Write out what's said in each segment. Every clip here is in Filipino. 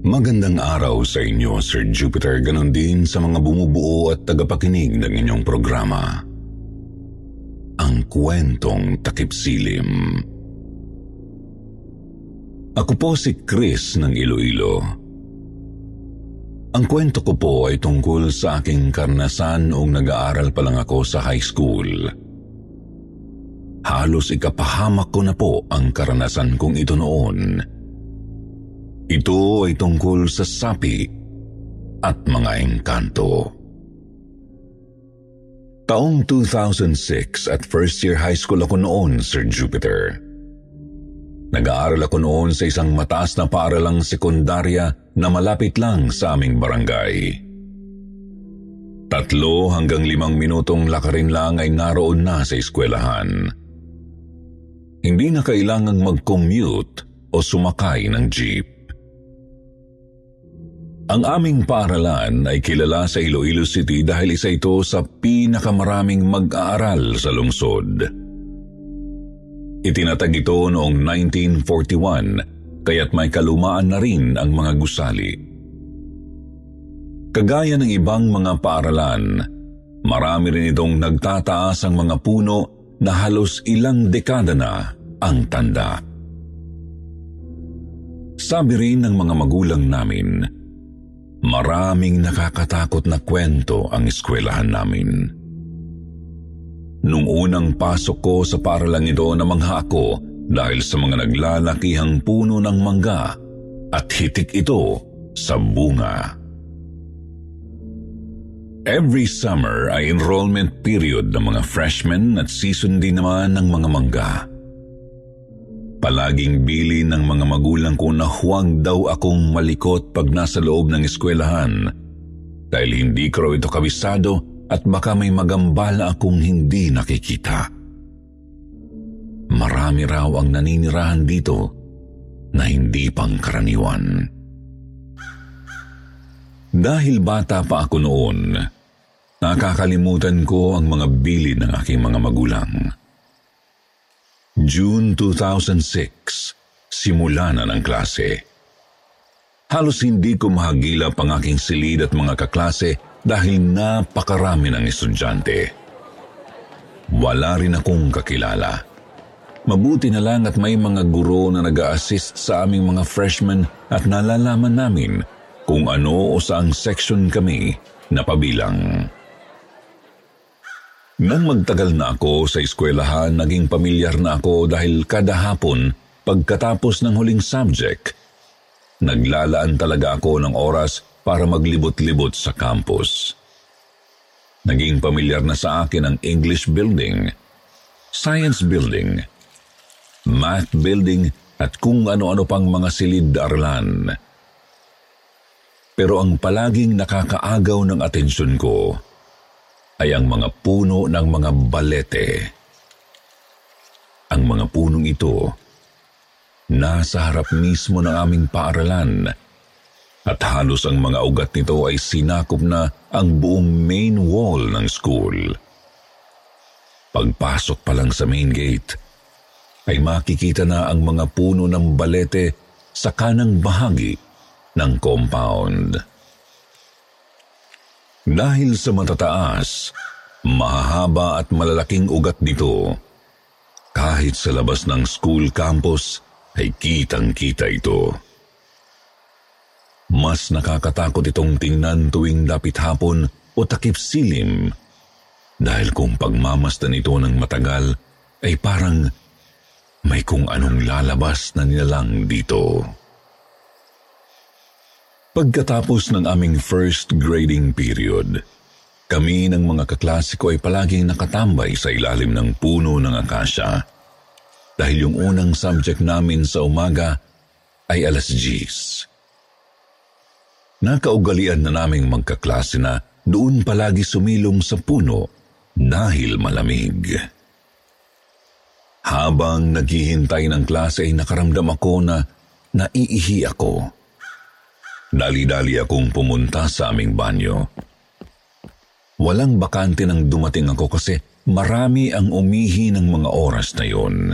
Magandang araw sa inyo, Sir Jupiter, ganon din sa mga bumubuo at tagapakinig ng inyong programa. Ang kwentong takipsilim. Ako po si Chris ng Iloilo. Ang kwento ko po ay tungkol sa aking karnasan noong nag-aaral pa lang ako sa high school. Halos ikapahamak ko na po ang karanasan kong ito noon. Ito ay tungkol sa sapi at mga engkanto. Taong 2006 at first year high school ako noon, Sir Jupiter. Nag-aaral ako noon sa isang mataas na paaralang sekundarya na malapit lang sa aming barangay. Tatlo hanggang limang minutong lakarin lang ay naroon na sa eskwelahan. Hindi na kailangang mag-commute o sumakay ng jeep. Ang aming paaralan ay kilala sa Iloilo City dahil isa ito sa pinakamaraming mag-aaral sa lungsod. Itinatag ito noong 1941 kaya't may kalumaan na rin ang mga gusali. Kagaya ng ibang mga paaralan, marami rin itong nagtataas ang mga puno na halos ilang dekada na ang tanda. Sabi rin ng mga magulang namin, maraming nakakatakot na kwento ang eskwelahan namin. Nung unang pasok ko sa paralang ito namangha ako dahil sa mga naglalakihang puno ng mangga at hitik ito sa bunga. Every summer ay enrollment period ng mga freshmen at season din naman ng mga mangga. Palaging bili ng mga magulang ko na huwag daw akong malikot pag nasa loob ng eskwelahan dahil hindi ko ito kabisado at baka may magambala akong hindi nakikita. Marami raw ang naninirahan dito na hindi pangkaraniwan. Dahil bata pa ako noon, nakakalimutan ko ang mga bili ng aking mga magulang. June 2006, simula na ng klase. Halos hindi ko mahagilap ang aking silid at mga kaklase dahil napakarami ng estudyante. Wala rin akong kakilala. Mabuti na lang at may mga guro na nag assist sa aming mga freshmen at nalalaman namin kung ano o saang section kami napabilang. Nang magtagal na ako sa eskwelahan, naging pamilyar na ako dahil kada hapon, pagkatapos ng huling subject, naglalaan talaga ako ng oras para maglibot-libot sa campus. Naging pamilyar na sa akin ang English building, science building, math building at kung ano-ano pang mga silid-aralan. Pero ang palaging nakakaagaw ng atensyon ko ay ang mga puno ng mga balete. Ang mga punong ito, nasa harap mismo ng aming paaralan at halos ang mga ugat nito ay sinakop na ang buong main wall ng school. Pagpasok pa lang sa main gate, ay makikita na ang mga puno ng balete sa kanang bahagi ng compound. Dahil sa matataas, mahahaba at malalaking ugat nito, kahit sa labas ng school campus ay kitang-kita ito. Mas nakakatakot itong tingnan tuwing dapit hapon o takip silim dahil kung pagmamasdan ito ng matagal ay parang may kung anong lalabas na nilalang dito. Pagkatapos ng aming first grading period, Kami ng mga kaklase ko ay palaging nakatambay sa ilalim ng puno ng akasya. Dahil yung unang subject namin sa umaga ay alas 10. Nakaugalian na naming magkaklase na doon palagi sumilong sa puno dahil malamig. Habang naghihintay ng klase ay nakaramdam ako na naiihi ako. Dali-dali akong pumunta sa aming banyo. Walang bakante nang dumating ako kasi marami ang umihi ng mga oras na yun.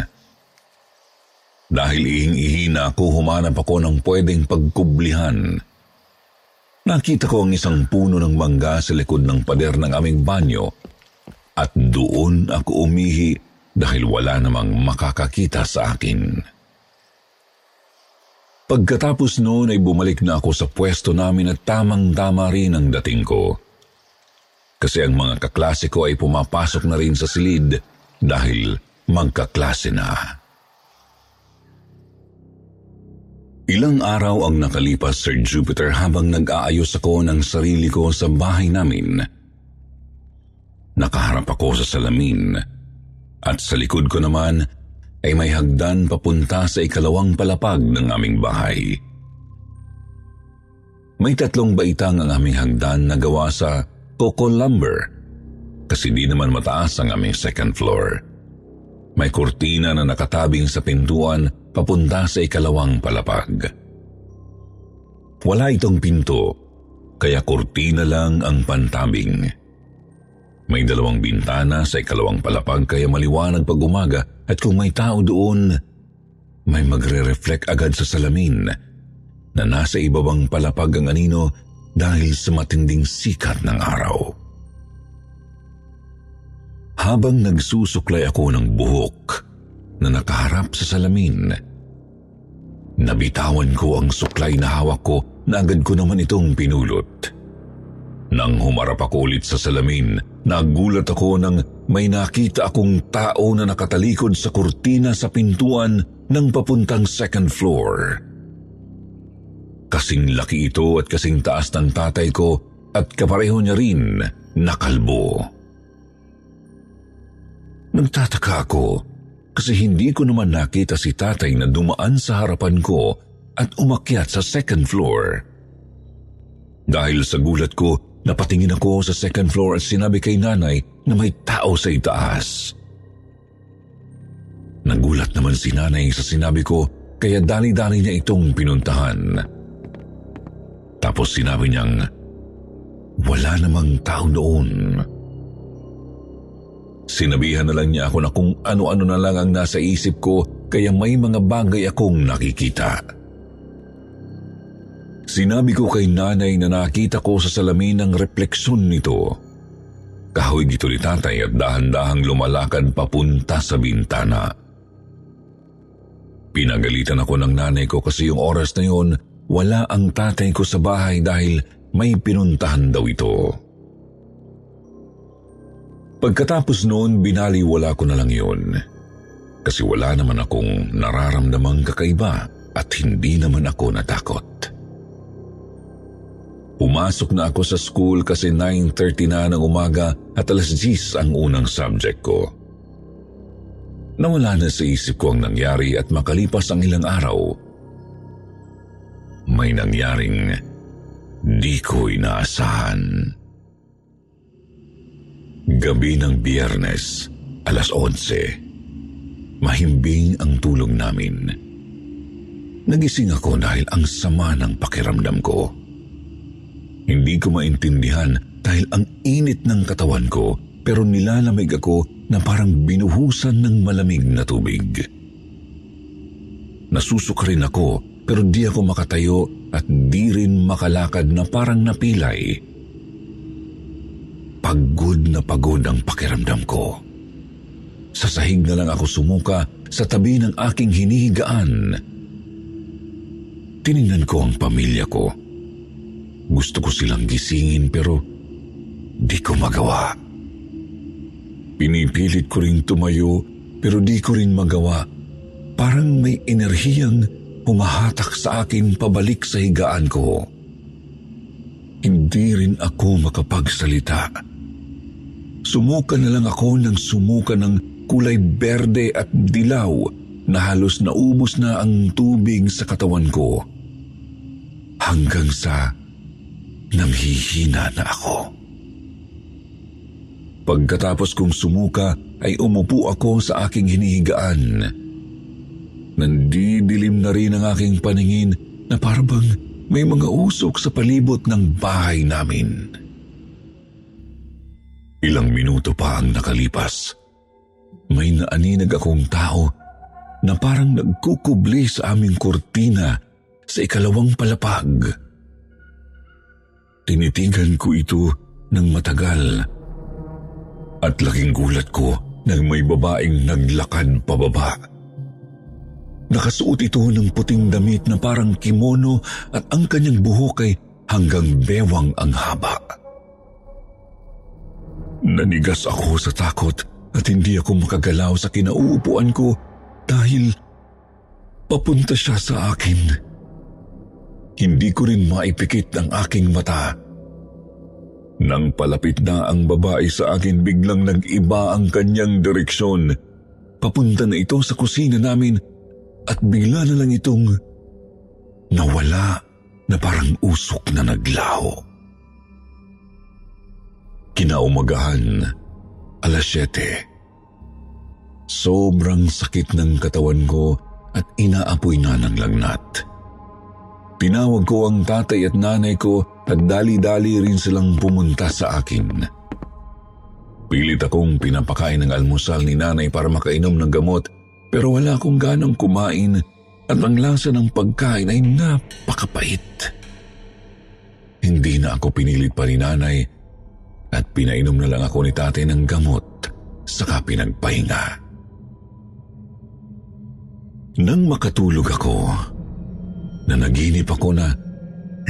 Dahil ihing-ihi ako, humanap ako ng pwedeng pagkublihan. Nakita ko ang isang puno ng mangga sa likod ng pader ng aming banyo at doon ako umihi dahil wala namang makakakita sa akin. Pagkatapos noon ay bumalik na ako sa pwesto namin at tamang-tama rin ang dating ko kasi ang mga kaklase ko ay pumapasok na rin sa silid dahil magkaklase na. Ilang araw ang nakalipas, Sir Jupiter, habang nag-aayos ako ng sarili ko sa bahay namin. Nakaharap ako sa salamin at sa likod ko naman ay may hagdan papunta sa ikalawang palapag ng aming bahay. May tatlong baitang ang aming hagdan na gawa sa Coco Lumber kasi di naman mataas ang aming second floor. May kurtina na nakatabing sa pintuan papunta sa ikalawang palapag. Wala itong pinto, kaya kurtina lang ang pantabing. May dalawang bintana sa ikalawang palapag kaya maliwanag pag umaga at kung may tao doon, may magre-reflect agad sa salamin na nasa ibabang palapag ang anino dahil sa matinding sikat ng araw. Habang nagsusuklay ako ng buhok na nakaharap sa salamin, nabitawan ko ang suklay na hawak ko na agad ko naman itong pinulot. Nang humarap ako ulit sa salamin, nagulat ako nang may nakita akong tao na nakatalikod sa kurtina sa pintuan ng papuntang second floor. Kasing laki ito at kasing taas ng tatay ko at kapareho niya rin nakalbo. Nagtataka ako kasi hindi ko naman nakita si tatay na dumaan sa harapan ko at umakyat sa second floor. Dahil sa gulat ko, napatingin ako sa second floor at sinabi kay nanay na may tao sa itaas. Nagulat naman si nanay sa sinabi ko kaya dali-dali niya itong pinuntahan. Tapos sinabi niyang, wala namang tao doon. Sinabihan na lang niya ako na kung ano-ano na lang ang nasa isip ko kaya may mga bagay akong nakikita. Sinabi ko kay nanay na nakita ko sa salamin ang refleksyon nito. Kahoy gito ni tatay at dahan-dahang lumalakad papunta sa bintana. Pinagalitan ako ng nanay ko kasi yung oras na yun wala ang tatay ko sa bahay dahil may pinuntahan daw ito. Pagkatapos noon, binaliwala ko na lang yun. Kasi wala naman akong nararamdamang kakaiba at hindi naman ako natakot. Pumasok na ako sa school kasi 9.30 na ng umaga at alas 10 ang unang subject ko. Nawala na sa isip ko ang nangyari at makalipas ang ilang araw, may nangyaring di ko inaasahan. Gabi ng biyernes, alas 11. Mahimbing ang tulong namin. Nagising ako dahil ang sama ng pakiramdam ko. Hindi ko maintindihan dahil ang init ng katawan ko pero nilalamig ako na parang binuhusan ng malamig na tubig. Nasusuka rin ako pero di ako makatayo at di rin makalakad na parang napilay. Pagod na pagod ang pakiramdam ko. Sa sahig na lang ako sumuka sa tabi ng aking hinihigaan. Tiningnan ko ang pamilya ko. Gusto ko silang gisingin pero di ko magawa. Pinipilit ko rin tumayo pero di ko rin magawa. Parang may enerhiyang humahatak sa akin pabalik sa higaan ko. Hindi rin ako makapagsalita Sumuka na lang ako ng sumuka ng kulay berde at dilaw na halos naubos na ang tubig sa katawan ko. Hanggang sa nanghihina na ako. Pagkatapos kong sumuka ay umupo ako sa aking hinihigaan. Nandidilim na rin ang aking paningin na parabang may mga usok sa palibot ng bahay namin. Ilang minuto pa ang nakalipas. May naaninag akong tao na parang nagkukubli sa aming kurtina sa ikalawang palapag. Tinitigan ko ito ng matagal at laking gulat ko nang may babaeng naglakad pababa. Nakasuot ito ng puting damit na parang kimono at ang kanyang buhok ay hanggang bewang ang haba. Nanigas ako sa takot at hindi ako makagalaw sa kinauupuan ko dahil papunta siya sa akin. Hindi ko rin maipikit ang aking mata nang palapit na ang babae sa akin, biglang nag-iba ang kanyang direksyon. Papunta na ito sa kusina namin at bigla na lang itong nawala na parang usok na naglaho. Kinaumagahan, alas 7. Sobrang sakit ng katawan ko at inaapoy na ng lagnat. Tinawag ko ang tatay at nanay ko at dali-dali rin silang pumunta sa akin. Pilit akong pinapakain ng almusal ni nanay para makainom ng gamot pero wala akong ganang kumain at ang lasa ng pagkain ay napakapait. Hindi na ako pinilit pa ni nanay at pinainom na lang ako ni tatay ng gamot saka pinagpahinga. Nang makatulog ako, na naginip ako na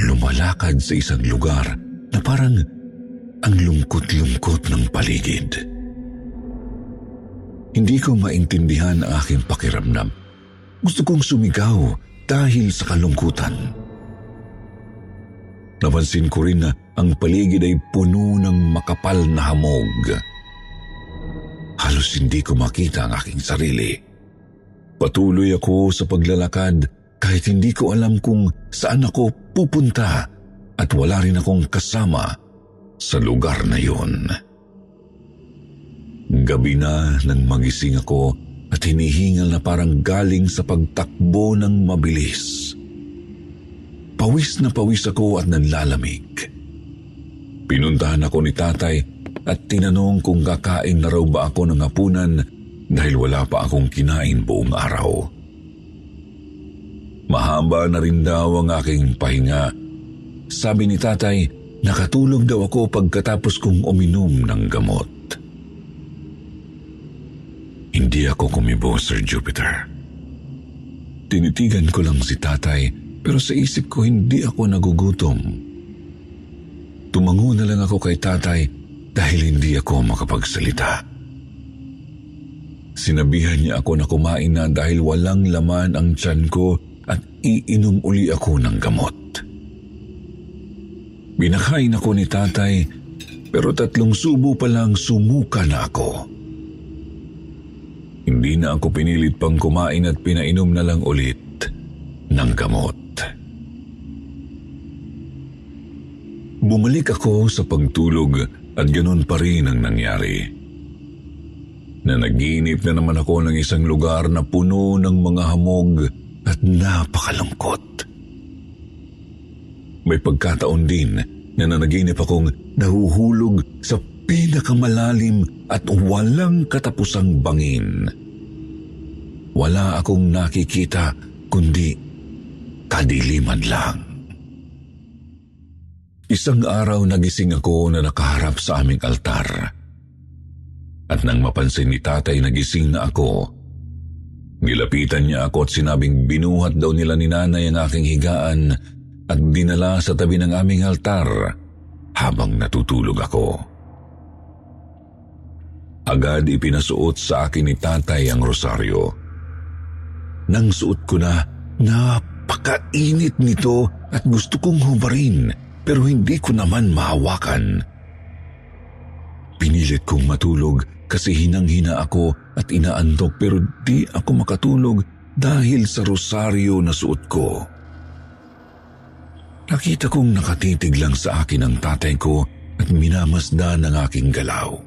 lumalakad sa isang lugar na parang ang lungkot-lungkot ng paligid. Hindi ko maintindihan ang aking pakiramdam. Gusto kong sumigaw dahil sa kalungkutan. Napansin ko rin na ang paligid ay puno ng makapal na hamog. Halos hindi ko makita ang aking sarili. Patuloy ako sa paglalakad kahit hindi ko alam kung saan ako pupunta at wala rin akong kasama sa lugar na yun. Gabi na nang magising ako at hinihingal na parang galing sa pagtakbo ng mabilis. Pawis na pawis ako at nanlalamig. Pinuntahan ako ni tatay at tinanong kung kakain na raw ba ako ng hapunan dahil wala pa akong kinain buong araw. Mahaba na rin daw ang aking pahinga. Sabi ni tatay, nakatulog daw ako pagkatapos kong uminom ng gamot. Hindi ako kumibo, Sir Jupiter. Tinitigan ko lang si tatay pero sa isip ko hindi ako nagugutom. Tumango na lang ako kay tatay dahil hindi ako makapagsalita. Sinabihan niya ako na kumain na dahil walang laman ang tiyan ko iinom uli ako ng gamot. Binakain ako ni tatay pero tatlong subo pa lang sumuka na ako. Hindi na ako pinilit pang kumain at pinainom na lang ulit ng gamot. Bumalik ako sa pagtulog at ganun pa rin ang nangyari. Nanaginip na naman ako ng isang lugar na puno ng mga hamog at napakalungkot. May pagkataon din na nanaginip akong nahuhulog sa pinakamalalim at walang katapusang bangin. Wala akong nakikita kundi kadiliman lang. Isang araw nagising ako na nakaharap sa aming altar. At nang mapansin ni tatay nagising na ako, Nilapitan niya ako at sinabing binuhat daw nila ni nanay ang aking higaan at dinala sa tabi ng aming altar habang natutulog ako. Agad ipinasuot sa akin ni tatay ang rosaryo. Nang suot ko na, napakainit nito at gusto kong hubarin pero hindi ko naman mahawakan. Pinilit kong matulog kasi hinang-hina ako at inaantok pero di ako makatulog dahil sa rosaryo na suot ko. Nakita kong nakatitig lang sa akin ang tatay ko at minamasdan ang aking galaw.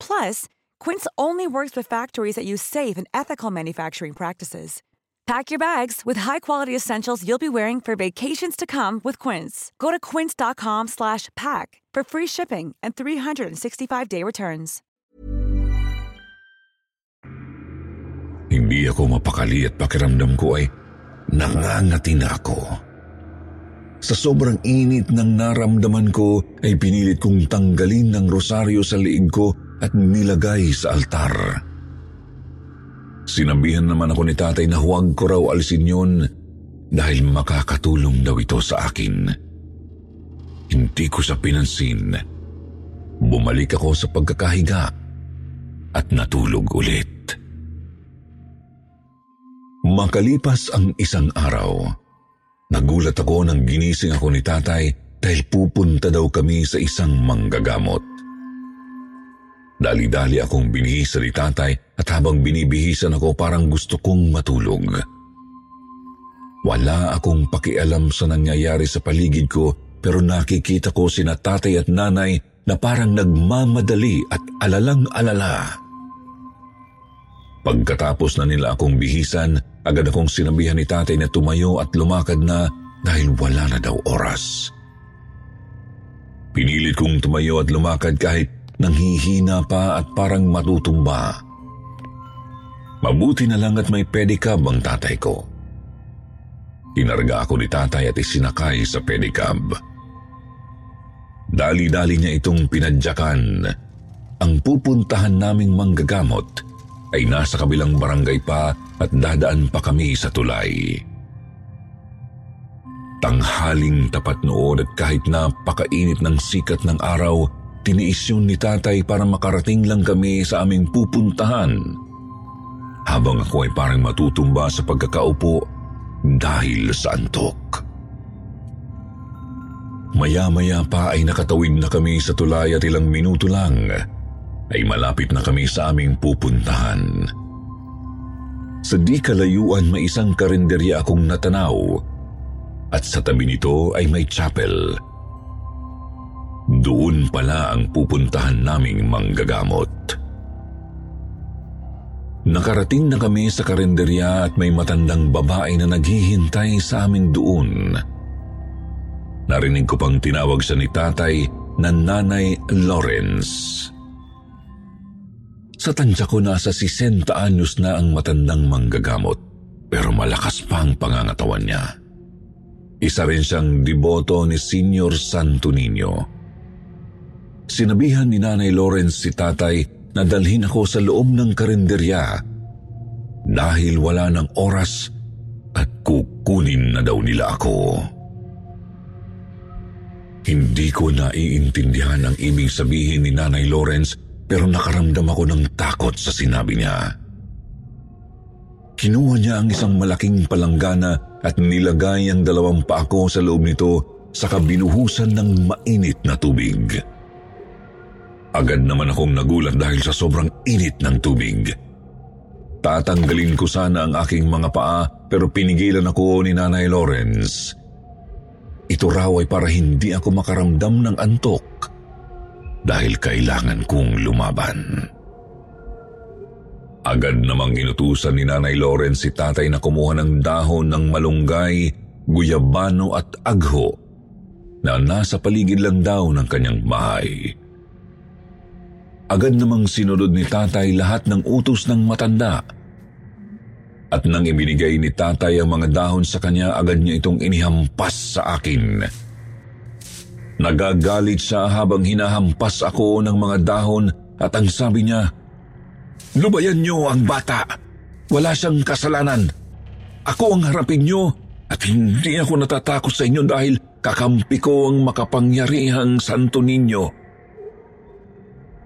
Plus, Quince only works with factories that use safe and ethical manufacturing practices. Pack your bags with high-quality essentials you'll be wearing for vacations to come with Quince. Go to quince.com/pack for free shipping and 365-day returns. Hindi ako mapakali at pakiramdam ko ay nangangati na ako. Sa sobrang init ng naramdaman ko ay pinilit kong tanggalin ng rosaryo sa liig ko at nilagay sa altar. Sinabihan naman ako ni tatay na huwag ko raw alisin yun dahil makakatulong daw ito sa akin. Hindi ko sa pinansin. Bumalik ako sa pagkakahiga at natulog ulit. Makalipas ang isang araw, nagulat ako nang ginising ako ni tatay dahil pupunta daw kami sa isang manggagamot. Dali-dali akong binihisa ni tatay at habang binibihisan ako parang gusto kong matulog. Wala akong pakialam sa nangyayari sa paligid ko pero nakikita ko sina tatay at nanay na parang nagmamadali at alalang-alala. Pagkatapos na nila akong bihisan, agad akong sinabihan ni tatay na tumayo at lumakad na dahil wala na daw oras. Pinilit kong tumayo at lumakad kahit nanghihina pa at parang matutumba. Mabuti na lang at may pedicab ang tatay ko. Inarga ako ni tatay at isinakay sa pedicab. Dali-dali niya itong pinadyakan. Ang pupuntahan naming manggagamot ay nasa kabilang barangay pa at dadaan pa kami sa tulay. Tanghaling tapat noon at kahit napakainit ng sikat ng araw, Tiniis yun ni tatay para makarating lang kami sa aming pupuntahan. Habang ako ay parang matutumba sa pagkakaupo dahil sa antok. Maya-maya pa ay nakatawid na kami sa tulay at ilang minuto lang ay malapit na kami sa aming pupuntahan. Sa di kalayuan may isang karinderya akong natanaw at sa tabi nito ay may chapel. Doon pala ang pupuntahan naming manggagamot. Nakarating na kami sa karinderya at may matandang babae na naghihintay sa amin doon. Narinig ko pang tinawag sa ni tatay na Nanay Lawrence. Sa tansya ko nasa 60 anyos na ang matandang manggagamot pero malakas pa ang pangangatawan niya. Isa rin siyang deboto ni Senior Santo Niño. Sinabihan ni Nanay Lawrence si tatay na dalhin ako sa loob ng karinderya dahil wala ng oras at kukunin na daw nila ako. Hindi ko naiintindihan ang ibig sabihin ni Nanay Lawrence pero nakaramdam ako ng takot sa sinabi niya. Kinuha niya ang isang malaking palanggana at nilagay ang dalawang paa ko sa loob nito sa kabinuhusan ng mainit na tubig. Agad naman akong nagulat dahil sa sobrang init ng tubig. Tatanggalin ko sana ang aking mga paa pero pinigilan ako ni Nanay Lawrence. Ito raw ay para hindi ako makaramdam ng antok dahil kailangan kong lumaban. Agad namang inutusan ni Nanay Lawrence si tatay na kumuha ng dahon ng malunggay, guyabano at agho na nasa paligid lang daw ng kanyang bahay. Agad namang sinunod ni tatay lahat ng utos ng matanda. At nang ibinigay ni tatay ang mga dahon sa kanya, agad niya itong inihampas sa akin. Nagagalit siya habang hinahampas ako ng mga dahon at ang sabi niya, Lubayan niyo ang bata. Wala siyang kasalanan. Ako ang harapin niyo at hindi ako natatakot sa inyo dahil kakampi ko ang makapangyarihang Santo Niño.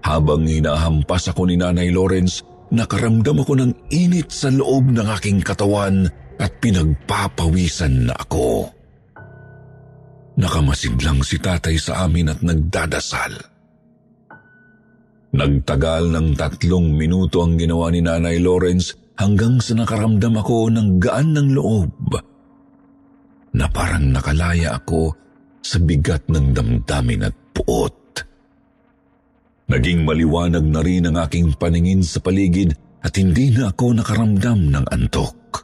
Habang hinahampas ako ni Nanay Lawrence, nakaramdam ako ng init sa loob ng aking katawan at pinagpapawisan na ako. Nakamasid lang si tatay sa amin at nagdadasal. Nagtagal ng tatlong minuto ang ginawa ni Nanay Lawrence hanggang sa nakaramdam ako ng gaan ng loob na parang nakalaya ako sa bigat ng damdamin at puot. Naging maliwanag na rin ang aking paningin sa paligid at hindi na ako nakaramdam ng antok.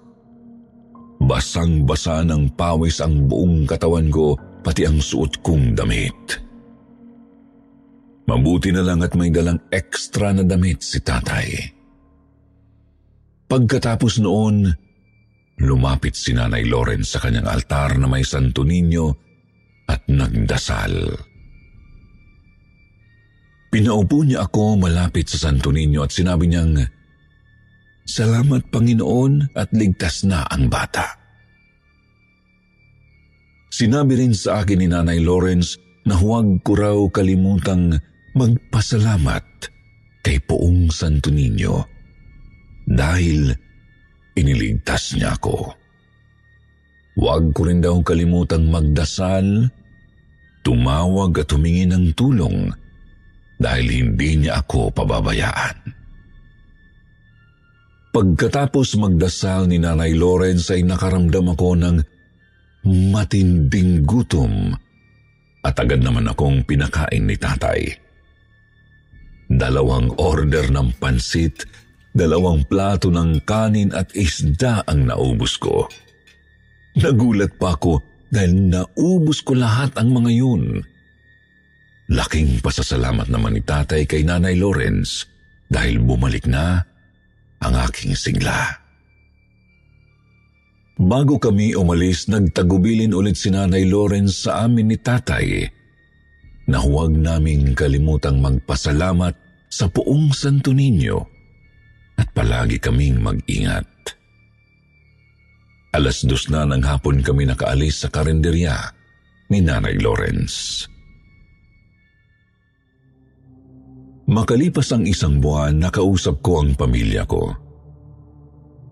Basang-basa ng pawis ang buong katawan ko pati ang suot kong damit. Mabuti na lang at may dalang ekstra na damit si tatay. Pagkatapos noon, lumapit si Nanay Lawrence sa kanyang altar na may Santo Niño at nagdasal. Pinaupo niya ako malapit sa Santo Niño at sinabi niyang, Salamat Panginoon at ligtas na ang bata. Sinabi rin sa akin ni Nanay Lawrence na huwag ko raw kalimutang magpasalamat kay Poong Santo Niño dahil iniligtas niya ako. Huwag ko rin daw kalimutang magdasal, tumawag at humingi ng tulong dahil hindi niya ako pababayaan. Pagkatapos magdasal ni Nanay Lawrence ay nakaramdam ako ng matinding gutom at agad naman akong pinakain ni tatay. Dalawang order ng pansit, dalawang plato ng kanin at isda ang naubos ko. Nagulat pa ako dahil naubos ko lahat ang mga yun. Laking pasasalamat naman ni tatay kay Nanay Lawrence dahil bumalik na ang aking sigla. Bago kami umalis, nagtagubilin ulit si Nanay Lawrence sa amin ni tatay na huwag naming kalimutang magpasalamat sa puong Santo Niño at palagi kaming mag-ingat. Alas dos na ng hapon kami nakaalis sa karinderya ni Nanay Lawrence. Makalipas ang isang buwan, nakausap ko ang pamilya ko.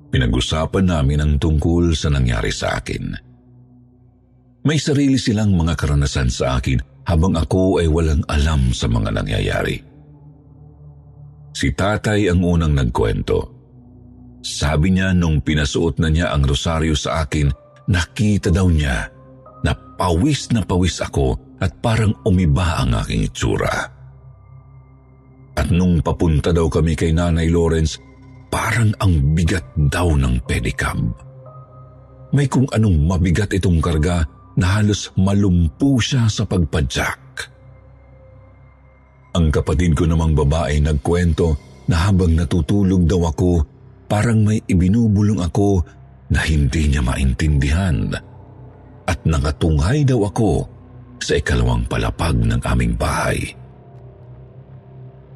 Pinag-usapan namin ang tungkol sa nangyari sa akin. May sarili silang mga karanasan sa akin habang ako ay walang alam sa mga nangyayari. Si tatay ang unang nagkwento. Sabi niya nung pinasuot na niya ang rosaryo sa akin, nakita daw niya na pawis na pawis ako at parang umiba ang aking itsura. At nung papunta daw kami kay Nanay Lawrence, parang ang bigat daw ng pedicab. May kung anong mabigat itong karga na halos malumpu siya sa pagpadyak. Ang kapatid ko namang babae nagkwento na habang natutulog daw ako, parang may ibinubulong ako na hindi niya maintindihan. At nakatunghay daw ako sa ikalawang palapag ng aming bahay.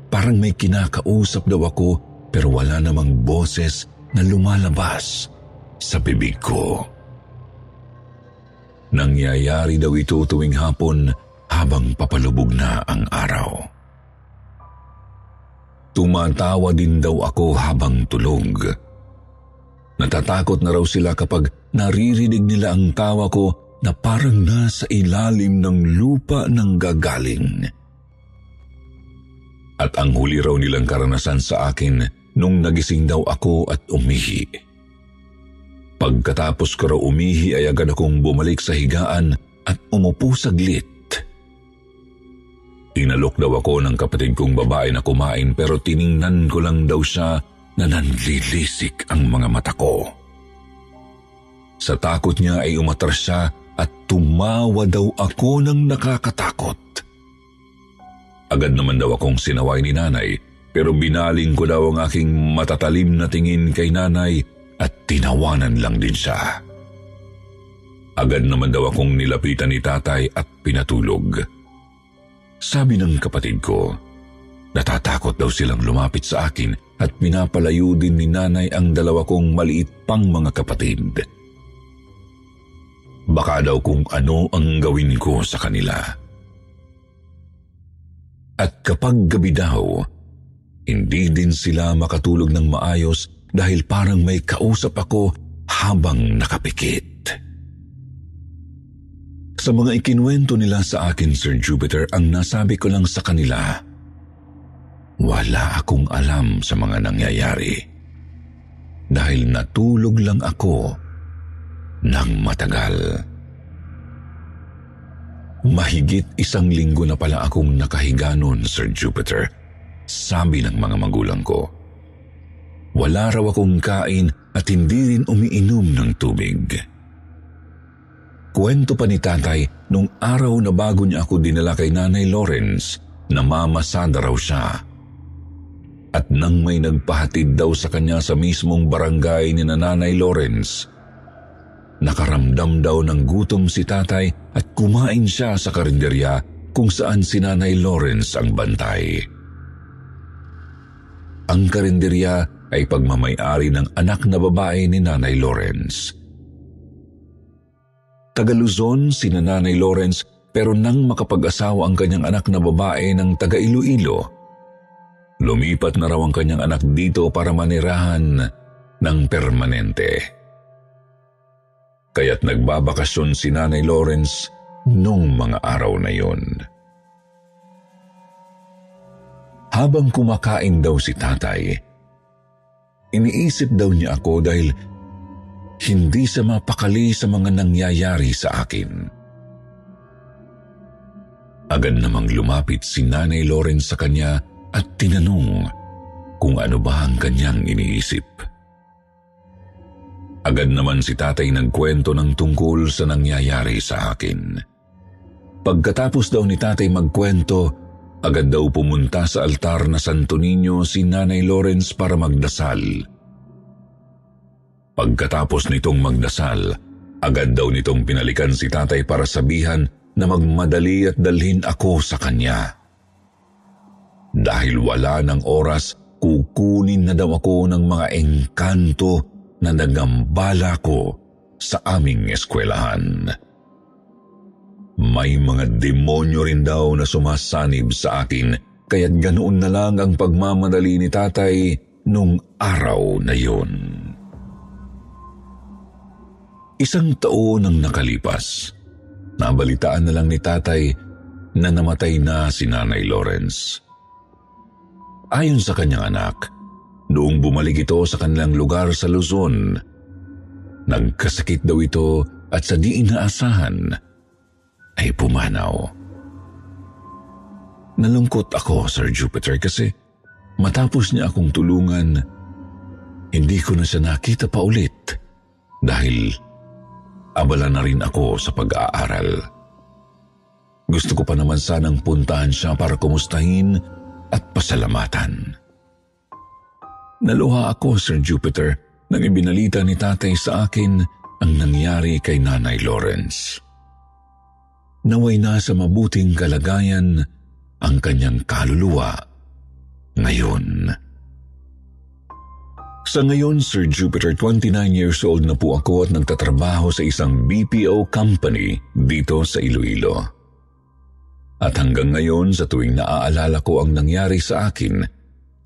Parang may kinakausap daw ako pero wala namang boses na lumalabas sa bibig ko. Nangyayari daw ito tuwing hapon habang papalubog na ang araw. Tumatawa din daw ako habang tulog. Natatakot na raw sila kapag naririnig nila ang tawa ko na parang nasa ilalim ng lupa ng gagaling. At ang huli raw nilang karanasan sa akin nung nagising daw ako at umihi. Pagkatapos ko raw umihi ay agad akong bumalik sa higaan at umupo saglit. Inalok daw ako ng kapatid kong babae na kumain pero tiningnan ko lang daw siya na nanlilisik ang mga mata ko. Sa takot niya ay umatras siya at tumawa daw ako ng nakakatakot. Agad naman daw akong sinaway ni nanay pero binaling ko daw ang aking matatalim na tingin kay nanay at tinawanan lang din siya. Agad naman daw akong nilapitan ni tatay at pinatulog. Sabi ng kapatid ko, natatakot daw silang lumapit sa akin at pinapalayo din ni nanay ang dalawa kong maliit pang mga kapatid. Baka daw kung ano ang gawin ko sa kanila. At kapag gabi daw, hindi din sila makatulog ng maayos dahil parang may kausap ako habang nakapikit. Sa mga ikinwento nila sa akin, Sir Jupiter, ang nasabi ko lang sa kanila, wala akong alam sa mga nangyayari. Dahil natulog lang ako ng matagal. Mahigit isang linggo na pala akong nakahiga noon, Sir Jupiter, sabi ng mga magulang ko. Wala raw akong kain at hindi rin umiinom ng tubig. Kwento pa ni tatay nung araw na bago niya ako dinala kay Nanay Lawrence na mamasada raw siya. At nang may nagpahatid daw sa kanya sa mismong barangay ni Nanay Lawrence, nakaramdam daw ng gutom si tatay at kumain siya sa karinderya kung saan si Nanay Lawrence ang bantay. Ang karinderya ay pagmamayari ng anak na babae ni Nanay Lawrence. Taga Luzon si Nanay Lawrence pero nang makapag-asawa ang kanyang anak na babae ng taga Iloilo, lumipat na raw ang kanyang anak dito para manirahan ng permanente. Kaya't nagbabakasyon si Nanay Lawrence nung mga araw na yon. Habang kumakain daw si tatay, iniisip daw niya ako dahil hindi sa mapakali sa mga nangyayari sa akin. Agad namang lumapit si Nanay Lawrence sa kanya at tinanong kung ano ba ang kanyang iniisip. Agad naman si tatay nagkwento ng tungkol sa nangyayari sa akin. Pagkatapos daw ni tatay magkwento, agad daw pumunta sa altar na Santo Niño si Nanay Lawrence para magdasal. Pagkatapos nitong magdasal, agad daw nitong pinalikan si tatay para sabihan na magmadali at dalhin ako sa kanya. Dahil wala ng oras, kukunin na daw ako ng mga engkanto na nagambala ko sa aming eskwelahan. May mga demonyo rin daw na sumasanib sa akin, kaya't ganoon na lang ang pagmamadali ni tatay nung araw na yun. Isang taon ang nakalipas. Nabalitaan na lang ni tatay na namatay na si Nanay Lawrence. Ayon sa kanyang anak, noong bumalik ito sa kanilang lugar sa Luzon, nagkasakit daw ito at sa di inaasahan ay pumanaw. Nalungkot ako, Sir Jupiter, kasi matapos niya akong tulungan, hindi ko na siya nakita pa ulit dahil abala na rin ako sa pag-aaral. Gusto ko pa naman sanang puntahan siya para kumustahin at pasalamatan. Naluha ako, Sir Jupiter, nang ibinalita ni tatay sa akin ang nangyari kay Nanay Lawrence. Naway na sa mabuting kalagayan ang kanyang kaluluwa ngayon. Sa ngayon, Sir Jupiter, 29 years old na po ako at nagtatrabaho sa isang BPO company dito sa Iloilo. At hanggang ngayon, sa tuwing naaalala ko ang nangyari sa akin,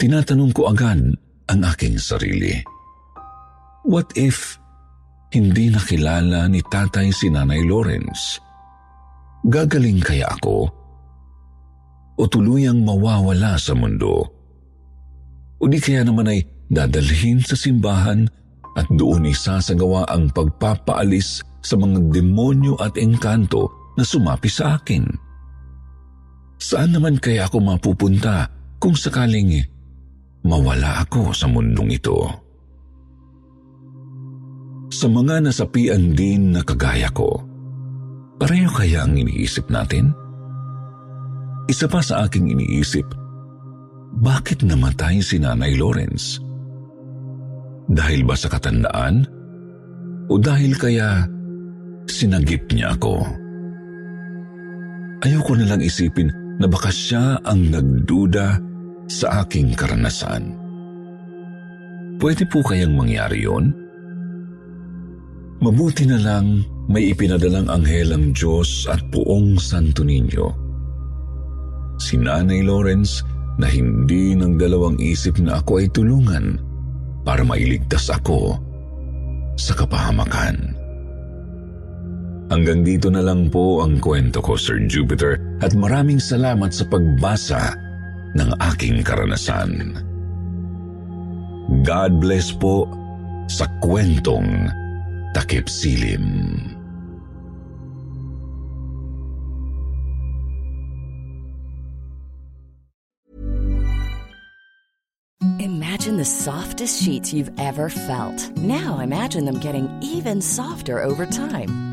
tinatanong ko agad ang aking sarili. What if hindi nakilala ni tatay si Nanay Lawrence? Gagaling kaya ako? O tuluyang mawawala sa mundo? O di kaya naman ay dadalhin sa simbahan at doon isasagawa ang pagpapaalis sa mga demonyo at engkanto na sumapi sa akin. Saan naman kaya ako mapupunta kung sakaling mawala ako sa mundong ito? Sa mga nasapian din na kagaya ko, Pareho kaya ang iniisip natin? Isa pa sa aking iniisip, bakit namatay si Nanay Lawrence? Dahil ba sa katandaan? O dahil kaya sinagip niya ako? Ayoko na lang isipin na baka siya ang nagduda sa aking karanasan. Pwede po kayang mangyari yon? Mabuti na lang may ipinadalang anghel ang Diyos at puong Santo Niño. Si Nanay Lawrence na hindi ng dalawang isip na ako ay tulungan para mailigtas ako sa kapahamakan. Hanggang dito na lang po ang kwento ko, Sir Jupiter, at maraming salamat sa pagbasa ng aking karanasan. God bless po sa kwentong takip silim. Imagine the softest sheets you've ever felt. Now imagine them getting even softer over time.